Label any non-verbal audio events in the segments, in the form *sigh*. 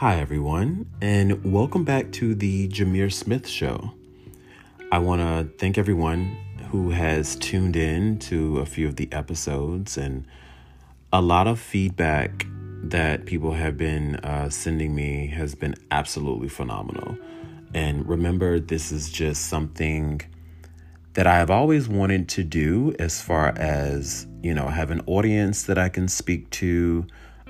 Hi, everyone, and welcome back to the Jameer Smith Show. I want to thank everyone who has tuned in to a few of the episodes and a lot of feedback that people have been uh, sending me has been absolutely phenomenal. And remember, this is just something that I have always wanted to do as far as, you know, have an audience that I can speak to,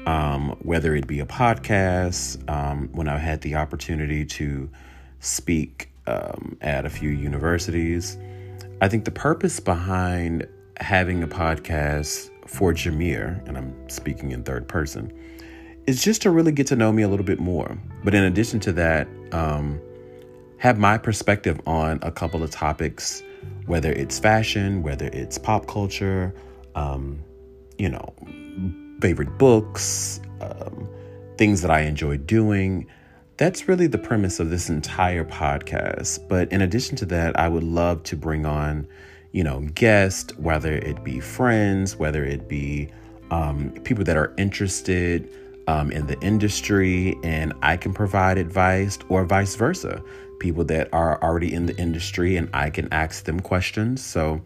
um, whether it be a podcast, um, when I had the opportunity to speak um, at a few universities. I think the purpose behind having a podcast for Jameer, and I'm speaking in third person, is just to really get to know me a little bit more. But in addition to that, um, have my perspective on a couple of topics, whether it's fashion, whether it's pop culture, um, you know, favorite books, um, things that I enjoy doing. That's really the premise of this entire podcast. But in addition to that, I would love to bring on, you know, guests, whether it be friends, whether it be um, people that are interested um, in the industry, and I can provide advice, or vice versa. People that are already in the industry, and I can ask them questions. So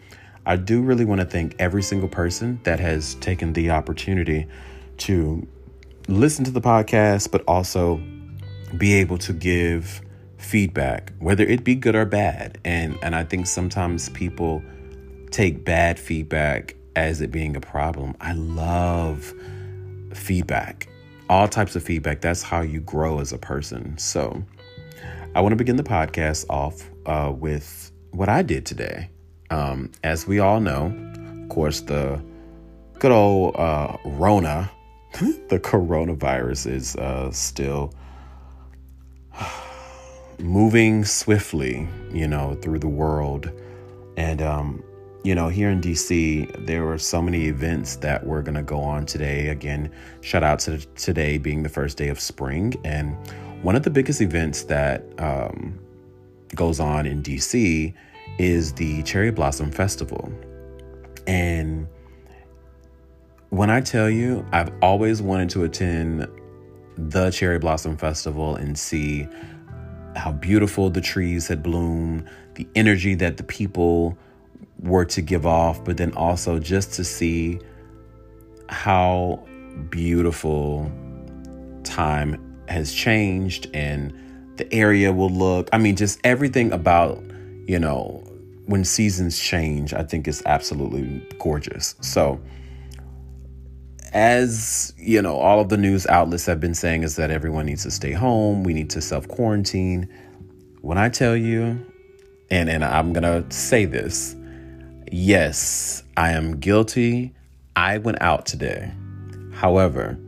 I do really want to thank every single person that has taken the opportunity to listen to the podcast, but also be able to give feedback, whether it be good or bad. And and I think sometimes people take bad feedback as it being a problem. I love feedback. All types of feedback. That's how you grow as a person. So I want to begin the podcast off uh, with what I did today. Um, as we all know, of course, the good old uh, Rona, *laughs* the coronavirus is uh, still *sighs* moving swiftly, you know, through the world. And, um, you know, here in DC, there were so many events that were going to go on today. Again, shout out to today being the first day of spring. And one of the biggest events that um, goes on in DC is the Cherry Blossom Festival. And when I tell you, I've always wanted to attend the Cherry Blossom Festival and see how beautiful the trees had bloomed, the energy that the people were to give off, but then also just to see how beautiful time has changed and the area will look. I mean, just everything about, you know, when seasons change, I think it's absolutely gorgeous. So, as you know, all of the news outlets have been saying is that everyone needs to stay home. We need to self quarantine. When I tell you, and and I'm gonna say this, yes, I am guilty. I went out today. However,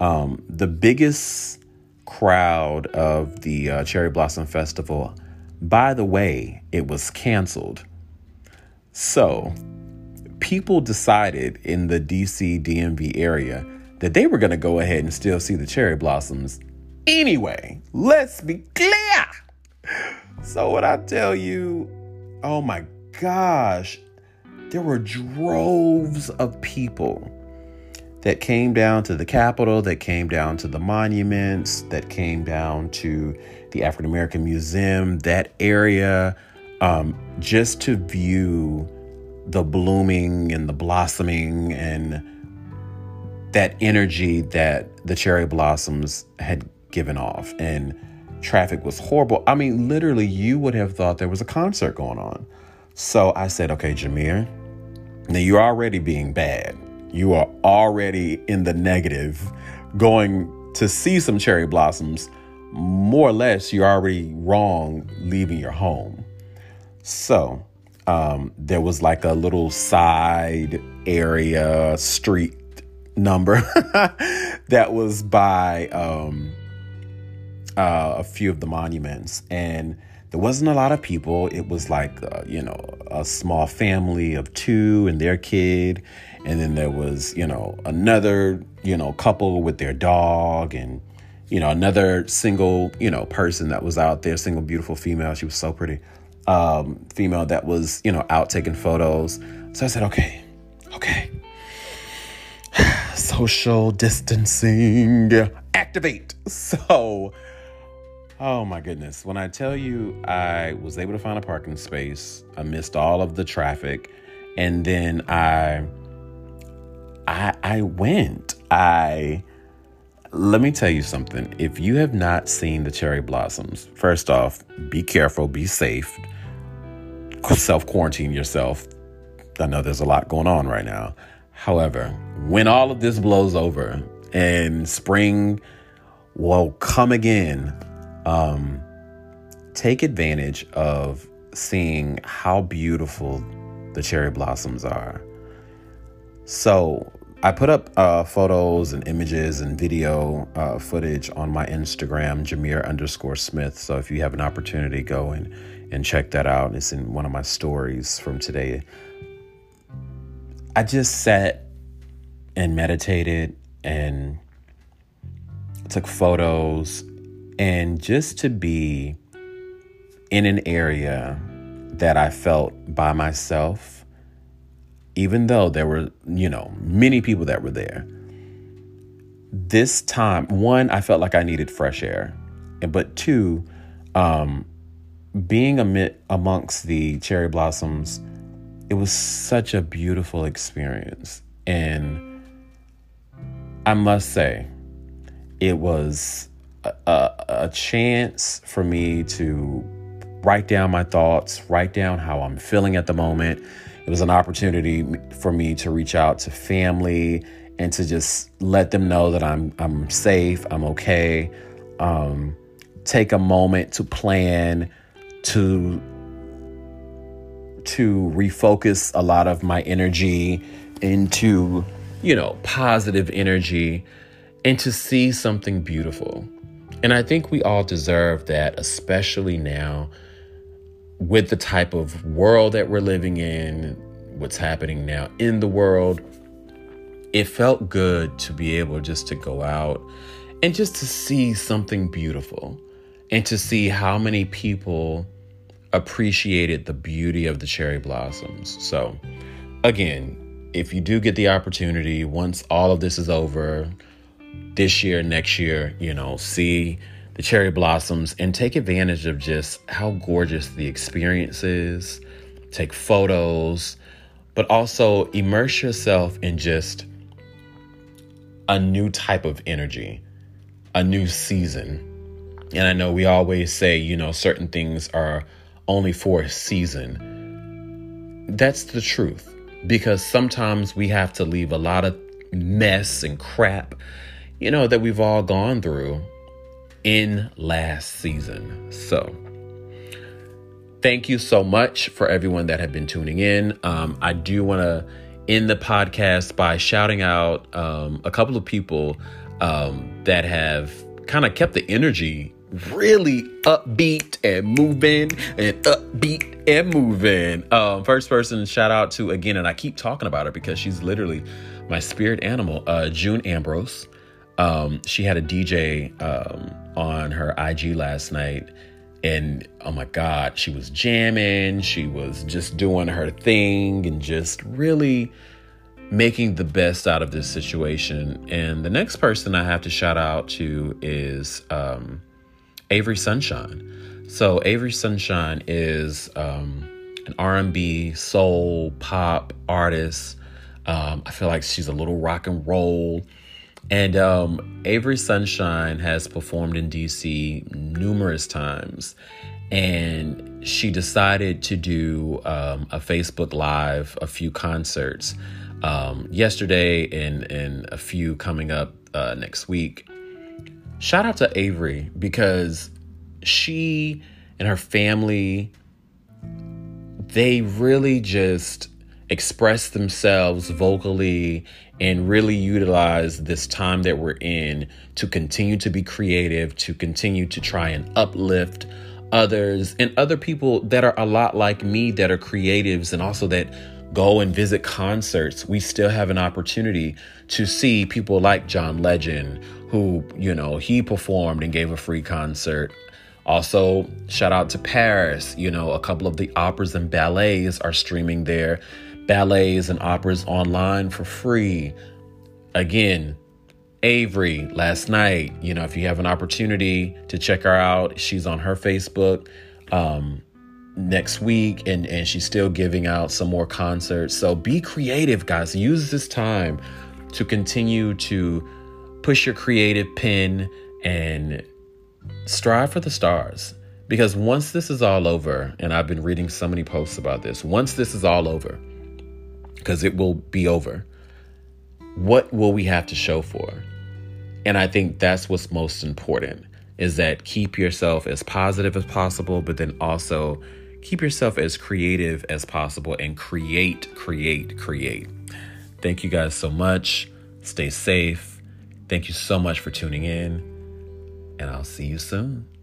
um, the biggest crowd of the uh, Cherry Blossom Festival, by the way, it was canceled. So people decided in the DC DMV area that they were going to go ahead and still see the cherry blossoms anyway. Let's be clear. So, what I tell you, oh my gosh, there were droves of people that came down to the Capitol, that came down to the monuments, that came down to the African American Museum, that area, um, just to view the blooming and the blossoming and that energy that the cherry blossoms had given off. And traffic was horrible. I mean, literally, you would have thought there was a concert going on. So I said, okay, Jameer, now you're already being bad. You are already in the negative going to see some cherry blossoms. More or less, you're already wrong leaving your home. So um, there was like a little side area street number *laughs* that was by um, uh, a few of the monuments and there wasn't a lot of people it was like uh, you know a small family of two and their kid and then there was you know another you know couple with their dog and you know another single you know person that was out there single beautiful female she was so pretty um, female that was, you know, out taking photos. So I said, okay, okay. *sighs* Social distancing activate. *laughs* So, oh my goodness. When I tell you I was able to find a parking space amidst all of the traffic, and then I I I went. I let me tell you something. If you have not seen the cherry blossoms, first off, be careful, be safe, self quarantine yourself. I know there's a lot going on right now. However, when all of this blows over and spring will come again, um, take advantage of seeing how beautiful the cherry blossoms are. So, I put up uh, photos and images and video uh, footage on my Instagram, Jameer underscore Smith. So if you have an opportunity, go and, and check that out. It's in one of my stories from today. I just sat and meditated and took photos and just to be in an area that I felt by myself, even though there were, you know, many people that were there. This time, one, I felt like I needed fresh air. And but two, um, being amid, amongst the cherry blossoms, it was such a beautiful experience. And I must say, it was a, a, chance for me to write down my thoughts, write down how I'm feeling at the moment. It was an opportunity for me to reach out to family and to just let them know that I'm I'm safe, I'm okay. Um, take a moment to plan, to to refocus a lot of my energy into, you know, positive energy and to see something beautiful. And I think we all deserve that, especially now with the type of world that we're living in, what's happening now in the world. It felt good to be able just to go out and just to see something beautiful and to see how many people appreciated the beauty of the cherry blossoms. So, again, if you do get the opportunity, once all of this is over, this year, next year, you know, see the cherry blossoms and take advantage of just how gorgeous the experience is. Take photos, but also immerse yourself in just a new type of energy, a new season. And I know we always say, you know, certain things are only for a season. That's the truth because sometimes we have to leave a lot of mess and crap, you know, that we've all gone through in last season. So, thank you so much for everyone that have been tuning in. Um, I do want to end the podcast by shouting out um, a couple of people um, that have kind of kept the energy really upbeat and moving and upbeat and moving. Um, first person, shout out to again, and I keep talking about her because she's literally my spirit animal, uh, June Ambrose. Um, she had a DJ um, on her IG last night, and oh my God, she was jamming. She was just doing her thing and just really making the best out of this situation. And the next person I have to shout out to is um, Avery Sunshine. So Avery Sunshine is um, an R&B, soul, pop artist. Um, I feel like she's a little rock and roll. And um, Avery Sunshine has performed in DC numerous times. And she decided to do um, a Facebook Live, a few concerts um, yesterday, and, and a few coming up uh, next week shout out to Avery because she and her family they really just express themselves vocally and really utilize this time that we're in to continue to be creative, to continue to try and uplift others and other people that are a lot like me that are creatives and also that go and visit concerts, we still have an opportunity to see people like John Legend, who, you know, he performed and gave a free concert. Also, shout out to Paris. You know, a couple of the operas and ballets are streaming their ballets and operas online for free. again, Avery last night, you know, if you have an opportunity to check her out, she's on her Facebook um, next week and, and she's still giving out some more concerts. So be creative, guys. Use this time to continue to push your creative pen and strive for the stars. Because once this is all over, and I've been reading so many posts about this, once this is all over, because it will be over, what will we have to show for? And I think that's what's most important is that keep yourself as positive as possible, but then also keep yourself as creative as possible and create, create, create. Thank you guys so much. Stay safe. Thank you so much for tuning in, and I'll see you soon.